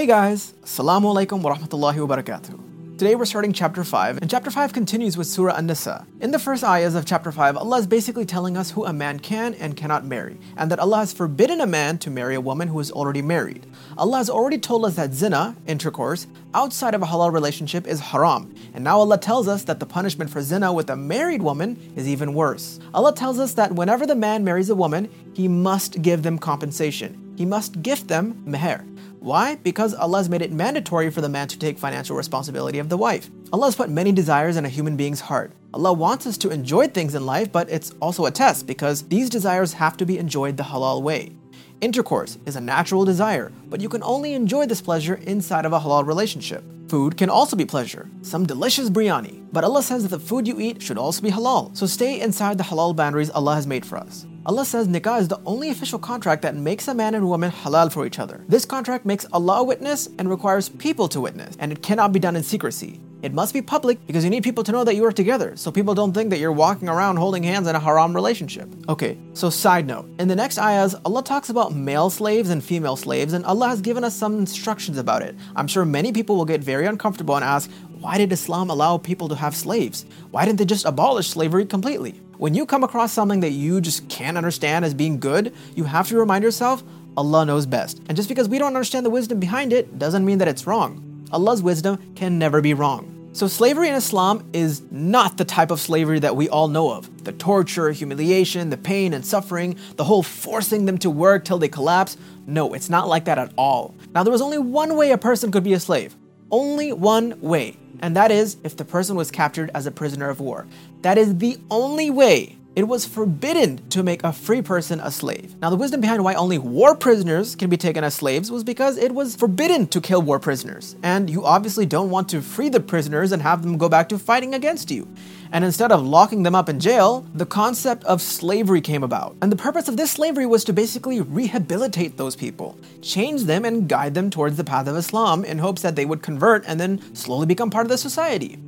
Hey guys, Assalamu alaikum wa rahmatullahi wa barakatuh. Today we're starting chapter 5, and chapter 5 continues with Surah An-Nisa. In the first ayahs of chapter 5, Allah is basically telling us who a man can and cannot marry, and that Allah has forbidden a man to marry a woman who is already married. Allah has already told us that zina, intercourse, outside of a halal relationship is haram, and now Allah tells us that the punishment for zina with a married woman is even worse. Allah tells us that whenever the man marries a woman, he must give them compensation. He must gift them meher. Why? Because Allah has made it mandatory for the man to take financial responsibility of the wife. Allah has put many desires in a human being's heart. Allah wants us to enjoy things in life, but it's also a test because these desires have to be enjoyed the halal way. Intercourse is a natural desire, but you can only enjoy this pleasure inside of a halal relationship. Food can also be pleasure, some delicious biryani, but Allah says that the food you eat should also be halal, so stay inside the halal boundaries Allah has made for us. Allah says nikah is the only official contract that makes a man and woman halal for each other. This contract makes Allah a witness and requires people to witness, and it cannot be done in secrecy. It must be public because you need people to know that you are together, so people don't think that you're walking around holding hands in a haram relationship. Okay, so side note. In the next ayahs, Allah talks about male slaves and female slaves, and Allah has given us some instructions about it. I'm sure many people will get very uncomfortable and ask, why did Islam allow people to have slaves? Why didn't they just abolish slavery completely? When you come across something that you just can't understand as being good, you have to remind yourself Allah knows best. And just because we don't understand the wisdom behind it doesn't mean that it's wrong. Allah's wisdom can never be wrong. So, slavery in Islam is not the type of slavery that we all know of the torture, humiliation, the pain and suffering, the whole forcing them to work till they collapse. No, it's not like that at all. Now, there was only one way a person could be a slave. Only one way and that is if the person was captured as a prisoner of war. That is the only way it was forbidden to make a free person a slave. Now, the wisdom behind why only war prisoners can be taken as slaves was because it was forbidden to kill war prisoners. And you obviously don't want to free the prisoners and have them go back to fighting against you. And instead of locking them up in jail, the concept of slavery came about. And the purpose of this slavery was to basically rehabilitate those people, change them, and guide them towards the path of Islam in hopes that they would convert and then slowly become part of the society.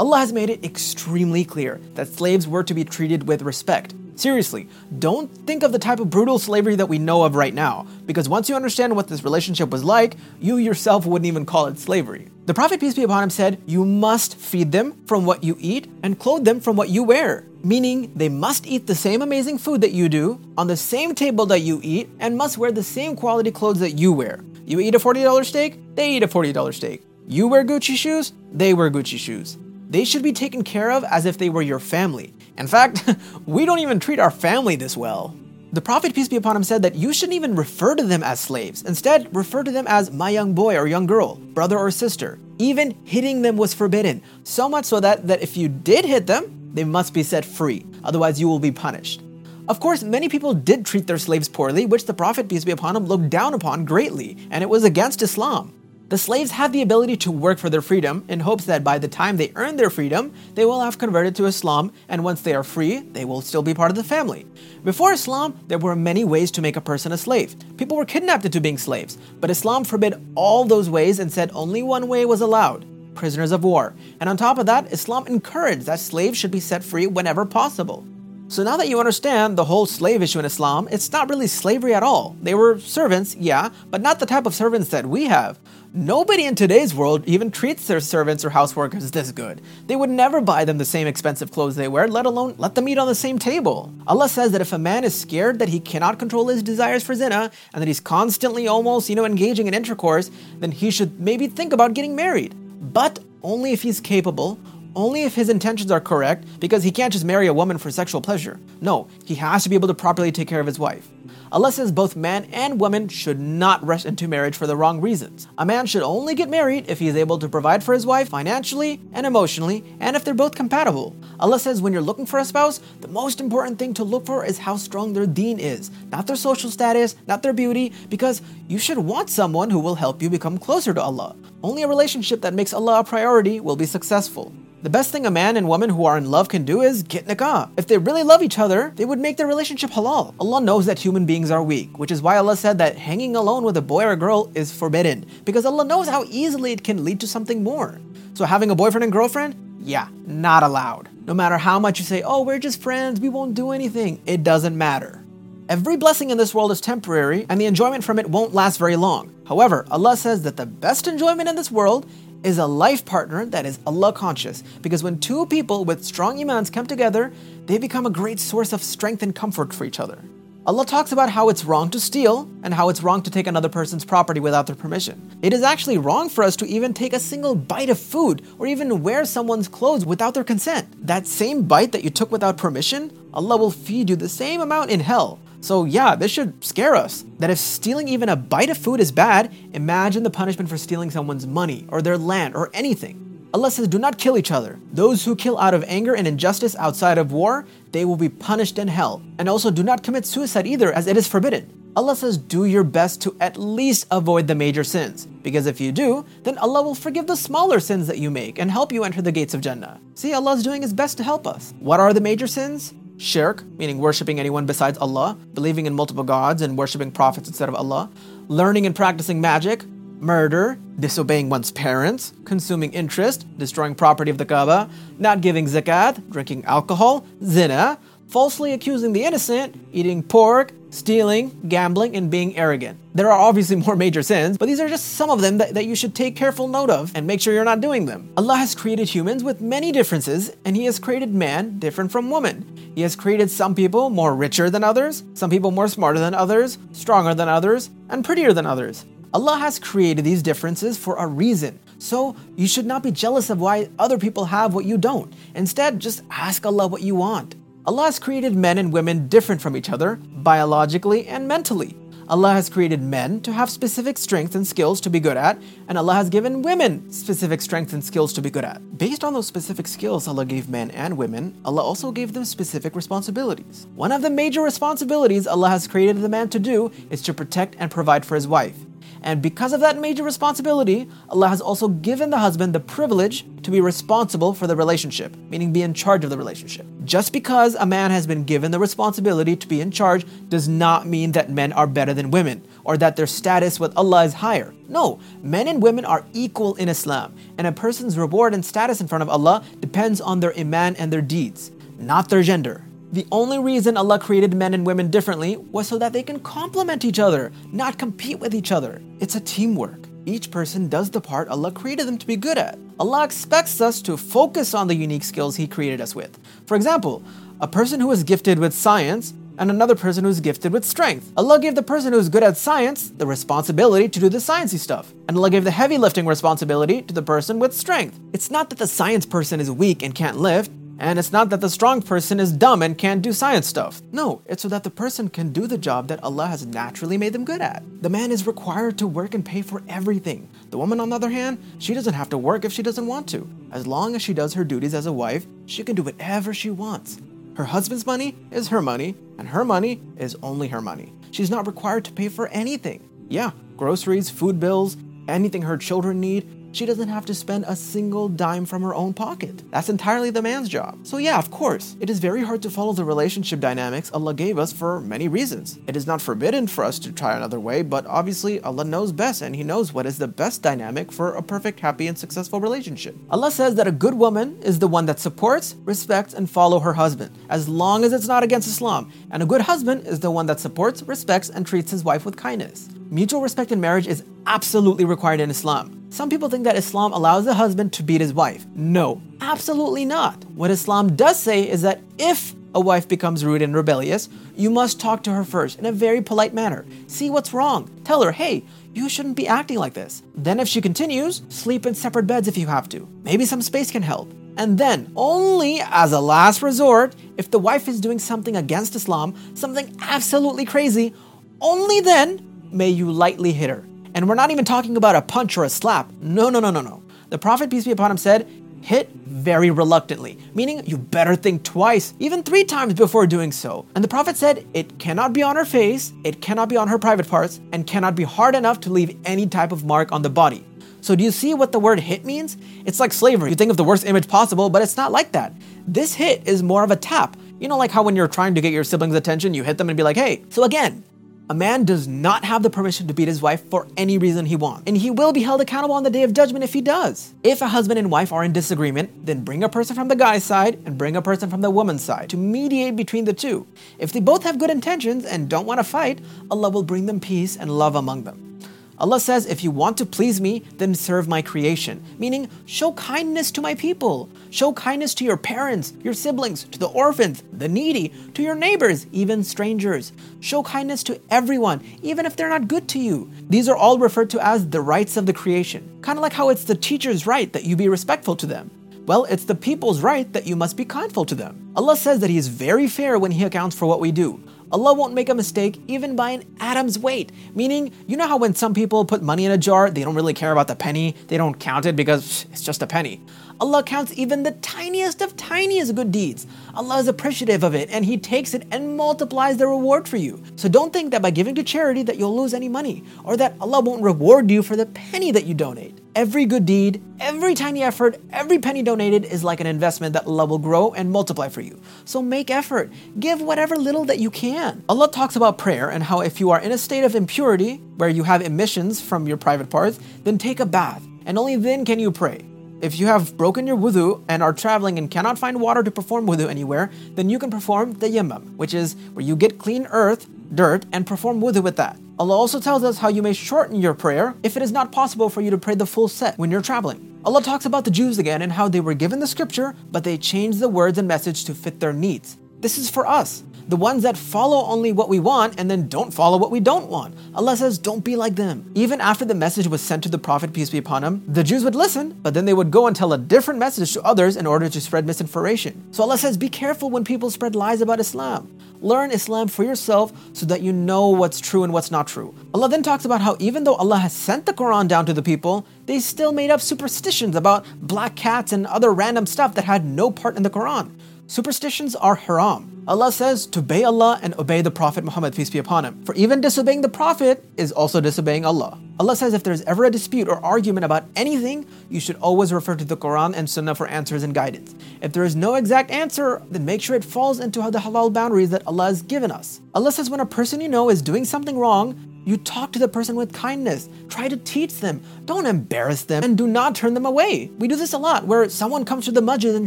Allah has made it extremely clear that slaves were to be treated with respect. Seriously, don't think of the type of brutal slavery that we know of right now, because once you understand what this relationship was like, you yourself wouldn't even call it slavery. The Prophet, peace be upon him, said, You must feed them from what you eat and clothe them from what you wear. Meaning, they must eat the same amazing food that you do, on the same table that you eat, and must wear the same quality clothes that you wear. You eat a $40 steak, they eat a $40 steak. You wear Gucci shoes, they wear Gucci shoes they should be taken care of as if they were your family. In fact, we don't even treat our family this well. The Prophet, peace be upon him, said that you shouldn't even refer to them as slaves. Instead, refer to them as my young boy or young girl, brother or sister. Even hitting them was forbidden, so much so that, that if you did hit them, they must be set free, otherwise, you will be punished. Of course, many people did treat their slaves poorly, which the Prophet, peace be upon him, looked down upon greatly, and it was against Islam. The slaves have the ability to work for their freedom in hopes that by the time they earn their freedom, they will have converted to Islam, and once they are free, they will still be part of the family. Before Islam, there were many ways to make a person a slave. People were kidnapped into being slaves, but Islam forbid all those ways and said only one way was allowed prisoners of war. And on top of that, Islam encouraged that slaves should be set free whenever possible. So now that you understand the whole slave issue in Islam, it's not really slavery at all. They were servants, yeah, but not the type of servants that we have. Nobody in today's world even treats their servants or houseworkers this good. They would never buy them the same expensive clothes they wear, let alone let them eat on the same table. Allah says that if a man is scared that he cannot control his desires for zina and that he's constantly almost, you know, engaging in intercourse, then he should maybe think about getting married. But only if he's capable, only if his intentions are correct, because he can't just marry a woman for sexual pleasure. No, he has to be able to properly take care of his wife. Allah says both man and woman should not rush into marriage for the wrong reasons. A man should only get married if he is able to provide for his wife financially and emotionally, and if they're both compatible. Allah says when you're looking for a spouse, the most important thing to look for is how strong their deen is, not their social status, not their beauty, because you should want someone who will help you become closer to Allah. Only a relationship that makes Allah a priority will be successful. The best thing a man and woman who are in love can do is get nikah. If they really love each other, they would make their relationship halal. Allah knows that human beings are weak, which is why Allah said that hanging alone with a boy or a girl is forbidden, because Allah knows how easily it can lead to something more. So having a boyfriend and girlfriend, yeah, not allowed. No matter how much you say, oh, we're just friends, we won't do anything, it doesn't matter. Every blessing in this world is temporary, and the enjoyment from it won't last very long. However, Allah says that the best enjoyment in this world is a life partner that is Allah conscious. Because when two people with strong imans come together, they become a great source of strength and comfort for each other. Allah talks about how it's wrong to steal and how it's wrong to take another person's property without their permission. It is actually wrong for us to even take a single bite of food or even wear someone's clothes without their consent. That same bite that you took without permission, Allah will feed you the same amount in hell. So, yeah, this should scare us. That if stealing even a bite of food is bad, imagine the punishment for stealing someone's money or their land or anything. Allah says, Do not kill each other. Those who kill out of anger and injustice outside of war, they will be punished in hell. And also, do not commit suicide either, as it is forbidden. Allah says, Do your best to at least avoid the major sins. Because if you do, then Allah will forgive the smaller sins that you make and help you enter the gates of Jannah. See, Allah is doing His best to help us. What are the major sins? Shirk, meaning worshipping anyone besides Allah, believing in multiple gods and worshipping prophets instead of Allah, learning and practicing magic, murder, disobeying one's parents, consuming interest, destroying property of the Kaaba, not giving zakat, drinking alcohol, zina, falsely accusing the innocent, eating pork, stealing, gambling, and being arrogant. There are obviously more major sins, but these are just some of them that, that you should take careful note of and make sure you're not doing them. Allah has created humans with many differences, and He has created man different from woman. He has created some people more richer than others, some people more smarter than others, stronger than others, and prettier than others. Allah has created these differences for a reason. So you should not be jealous of why other people have what you don't. Instead, just ask Allah what you want. Allah has created men and women different from each other, biologically and mentally. Allah has created men to have specific strengths and skills to be good at, and Allah has given women specific strengths and skills to be good at. Based on those specific skills Allah gave men and women, Allah also gave them specific responsibilities. One of the major responsibilities Allah has created the man to do is to protect and provide for his wife. And because of that major responsibility, Allah has also given the husband the privilege to be responsible for the relationship, meaning be in charge of the relationship. Just because a man has been given the responsibility to be in charge does not mean that men are better than women or that their status with Allah is higher. No, men and women are equal in Islam, and a person's reward and status in front of Allah depends on their iman and their deeds, not their gender. The only reason Allah created men and women differently was so that they can complement each other, not compete with each other. It's a teamwork. Each person does the part Allah created them to be good at. Allah expects us to focus on the unique skills He created us with. For example, a person who is gifted with science and another person who's gifted with strength. Allah gave the person who's good at science the responsibility to do the sciencey stuff, and Allah gave the heavy lifting responsibility to the person with strength. It's not that the science person is weak and can't lift, and it's not that the strong person is dumb and can't do science stuff. No, it's so that the person can do the job that Allah has naturally made them good at. The man is required to work and pay for everything. The woman, on the other hand, she doesn't have to work if she doesn't want to. As long as she does her duties as a wife, she can do whatever she wants. Her husband's money is her money, and her money is only her money. She's not required to pay for anything. Yeah, groceries, food bills, anything her children need, she doesn't have to spend a single dime from her own pocket. That's entirely the man's job. So, yeah, of course, it is very hard to follow the relationship dynamics Allah gave us for many reasons. It is not forbidden for us to try another way, but obviously, Allah knows best and He knows what is the best dynamic for a perfect, happy, and successful relationship. Allah says that a good woman is the one that supports, respects, and follow her husband, as long as it's not against Islam. And a good husband is the one that supports, respects, and treats his wife with kindness. Mutual respect in marriage is absolutely required in Islam. Some people think that Islam allows the husband to beat his wife. No, absolutely not. What Islam does say is that if a wife becomes rude and rebellious, you must talk to her first in a very polite manner. See what's wrong. Tell her, hey, you shouldn't be acting like this. Then, if she continues, sleep in separate beds if you have to. Maybe some space can help. And then, only as a last resort, if the wife is doing something against Islam, something absolutely crazy, only then may you lightly hit her. And we're not even talking about a punch or a slap. No, no, no, no, no. The Prophet, peace be upon him, said, hit very reluctantly, meaning you better think twice, even three times before doing so. And the Prophet said, it cannot be on her face, it cannot be on her private parts, and cannot be hard enough to leave any type of mark on the body. So, do you see what the word hit means? It's like slavery. You think of the worst image possible, but it's not like that. This hit is more of a tap. You know, like how when you're trying to get your siblings' attention, you hit them and be like, hey, so again, A man does not have the permission to beat his wife for any reason he wants, and he will be held accountable on the day of judgment if he does. If a husband and wife are in disagreement, then bring a person from the guy's side and bring a person from the woman's side to mediate between the two. If they both have good intentions and don't want to fight, Allah will bring them peace and love among them. Allah says, if you want to please me, then serve my creation, meaning show kindness to my people. Show kindness to your parents, your siblings, to the orphans, the needy, to your neighbors, even strangers. Show kindness to everyone, even if they're not good to you. These are all referred to as the rights of the creation, kind of like how it's the teacher's right that you be respectful to them. Well, it's the people's right that you must be kindful to them. Allah says that He is very fair when He accounts for what we do. Allah won't make a mistake even by an atom's weight. Meaning, you know how when some people put money in a jar, they don't really care about the penny, they don't count it because it's just a penny. Allah counts even the tiniest of tiniest good deeds. Allah is appreciative of it and He takes it and multiplies the reward for you. So don't think that by giving to charity that you'll lose any money or that Allah won't reward you for the penny that you donate. Every good deed, every tiny effort, every penny donated is like an investment that Allah will grow and multiply for you. So make effort. Give whatever little that you can. Allah talks about prayer and how if you are in a state of impurity, where you have emissions from your private parts, then take a bath. And only then can you pray. If you have broken your wudu and are traveling and cannot find water to perform wudu anywhere, then you can perform tayammum, which is where you get clean earth, dirt, and perform wudu with that. Allah also tells us how you may shorten your prayer if it is not possible for you to pray the full set when you're traveling. Allah talks about the Jews again and how they were given the scripture, but they changed the words and message to fit their needs. This is for us, the ones that follow only what we want and then don't follow what we don't want. Allah says, don't be like them. Even after the message was sent to the Prophet, peace be upon him, the Jews would listen, but then they would go and tell a different message to others in order to spread misinformation. So Allah says, be careful when people spread lies about Islam. Learn Islam for yourself so that you know what's true and what's not true. Allah then talks about how even though Allah has sent the Quran down to the people, they still made up superstitions about black cats and other random stuff that had no part in the Quran. Superstitions are haram. Allah says to obey Allah and obey the Prophet Muhammad, peace be upon him. For even disobeying the Prophet is also disobeying Allah. Allah says if there's ever a dispute or argument about anything, you should always refer to the Quran and Sunnah for answers and guidance. If there is no exact answer, then make sure it falls into the halal boundaries that Allah has given us. Allah says when a person you know is doing something wrong, you talk to the person with kindness. Try to teach them. Don't embarrass them and do not turn them away. We do this a lot where someone comes to the masjid in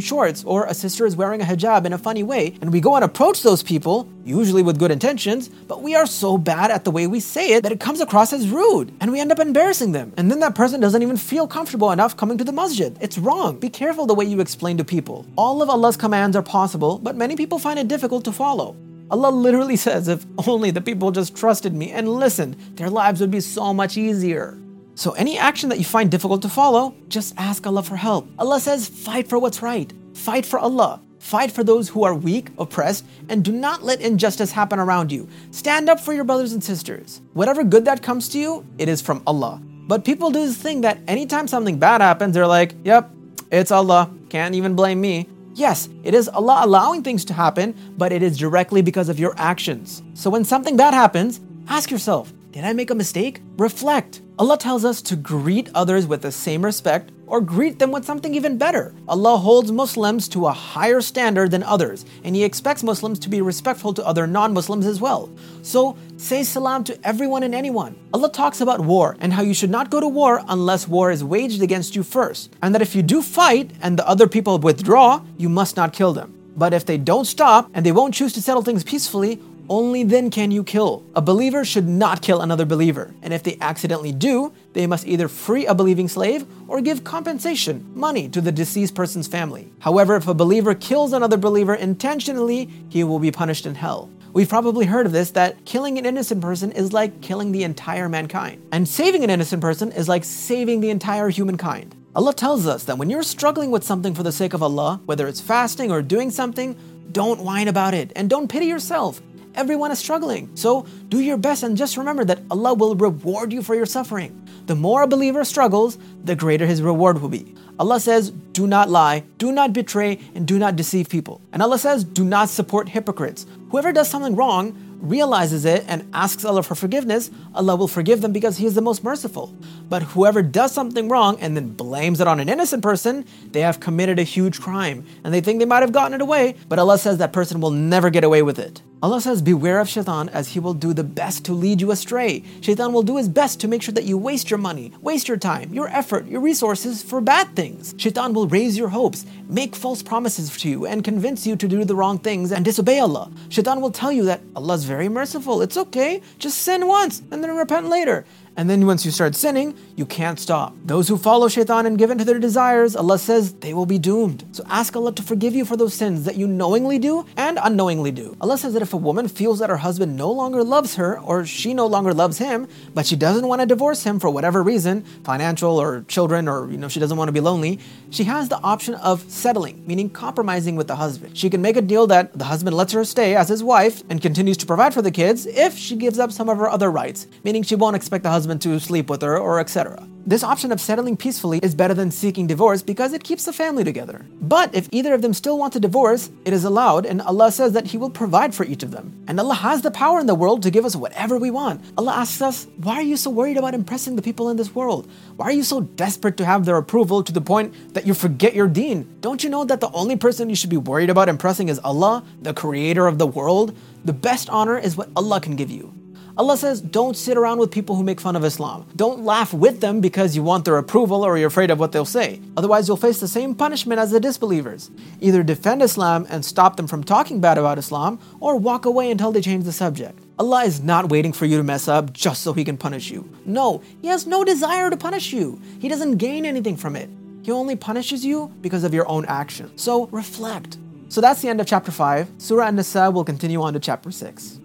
shorts or a sister is wearing a hijab in a funny way and we go and approach those people, usually with good intentions, but we are so bad at the way we say it that it comes across as rude and we end up embarrassing them. And then that person doesn't even feel comfortable enough coming to the masjid. It's wrong. Be careful the way you explain to people. All of Allah's commands are possible, but many people find it difficult to follow. Allah literally says, if only the people just trusted me and listened, their lives would be so much easier. So, any action that you find difficult to follow, just ask Allah for help. Allah says, fight for what's right, fight for Allah. Fight for those who are weak, oppressed, and do not let injustice happen around you. Stand up for your brothers and sisters. Whatever good that comes to you, it is from Allah. But people do this thing that anytime something bad happens, they're like, yep, it's Allah, can't even blame me. Yes, it is Allah allowing things to happen, but it is directly because of your actions. So when something bad happens, ask yourself, did I make a mistake? Reflect. Allah tells us to greet others with the same respect or greet them with something even better. Allah holds Muslims to a higher standard than others, and He expects Muslims to be respectful to other non Muslims as well. So say salam to everyone and anyone. Allah talks about war and how you should not go to war unless war is waged against you first, and that if you do fight and the other people withdraw, you must not kill them. But if they don't stop and they won't choose to settle things peacefully, only then can you kill. A believer should not kill another believer, and if they accidentally do, they must either free a believing slave or give compensation, money, to the deceased person's family. However, if a believer kills another believer intentionally, he will be punished in hell. We've probably heard of this that killing an innocent person is like killing the entire mankind, and saving an innocent person is like saving the entire humankind. Allah tells us that when you're struggling with something for the sake of Allah, whether it's fasting or doing something, don't whine about it and don't pity yourself. Everyone is struggling. So do your best and just remember that Allah will reward you for your suffering. The more a believer struggles, the greater his reward will be. Allah says, do not lie, do not betray, and do not deceive people. And Allah says, do not support hypocrites. Whoever does something wrong, realizes it and asks Allah for forgiveness, Allah will forgive them because He is the most merciful. But whoever does something wrong and then blames it on an innocent person, they have committed a huge crime and they think they might have gotten it away, but Allah says that person will never get away with it. Allah says, Beware of shaitan as he will do the best to lead you astray. Shaitan will do his best to make sure that you waste your money, waste your time, your effort, your resources for bad things. Shaitan will raise your hopes, make false promises to you, and convince you to do the wrong things and disobey Allah. Shaitan will tell you that Allah is very merciful, it's okay, just sin once and then repent later. And then once you start sinning, you can't stop. Those who follow shaitan and give in to their desires, Allah says they will be doomed. So ask Allah to forgive you for those sins that you knowingly do and unknowingly do. Allah says that if a woman feels that her husband no longer loves her or she no longer loves him, but she doesn't want to divorce him for whatever reason, financial or children or you know she doesn't want to be lonely, she has the option of settling, meaning compromising with the husband. She can make a deal that the husband lets her stay as his wife and continues to provide for the kids if she gives up some of her other rights, meaning she won't expect the husband husband to sleep with her, or etc. This option of settling peacefully is better than seeking divorce because it keeps the family together. But if either of them still want a divorce, it is allowed, and Allah says that He will provide for each of them. And Allah has the power in the world to give us whatever we want. Allah asks us, Why are you so worried about impressing the people in this world? Why are you so desperate to have their approval to the point that you forget your deen? Don't you know that the only person you should be worried about impressing is Allah, the creator of the world? The best honor is what Allah can give you. Allah says, don't sit around with people who make fun of Islam. Don't laugh with them because you want their approval or you're afraid of what they'll say. Otherwise, you'll face the same punishment as the disbelievers. Either defend Islam and stop them from talking bad about Islam, or walk away until they change the subject. Allah is not waiting for you to mess up just so He can punish you. No, He has no desire to punish you. He doesn't gain anything from it. He only punishes you because of your own action. So reflect. So that's the end of chapter 5. Surah An Nisa will continue on to chapter 6.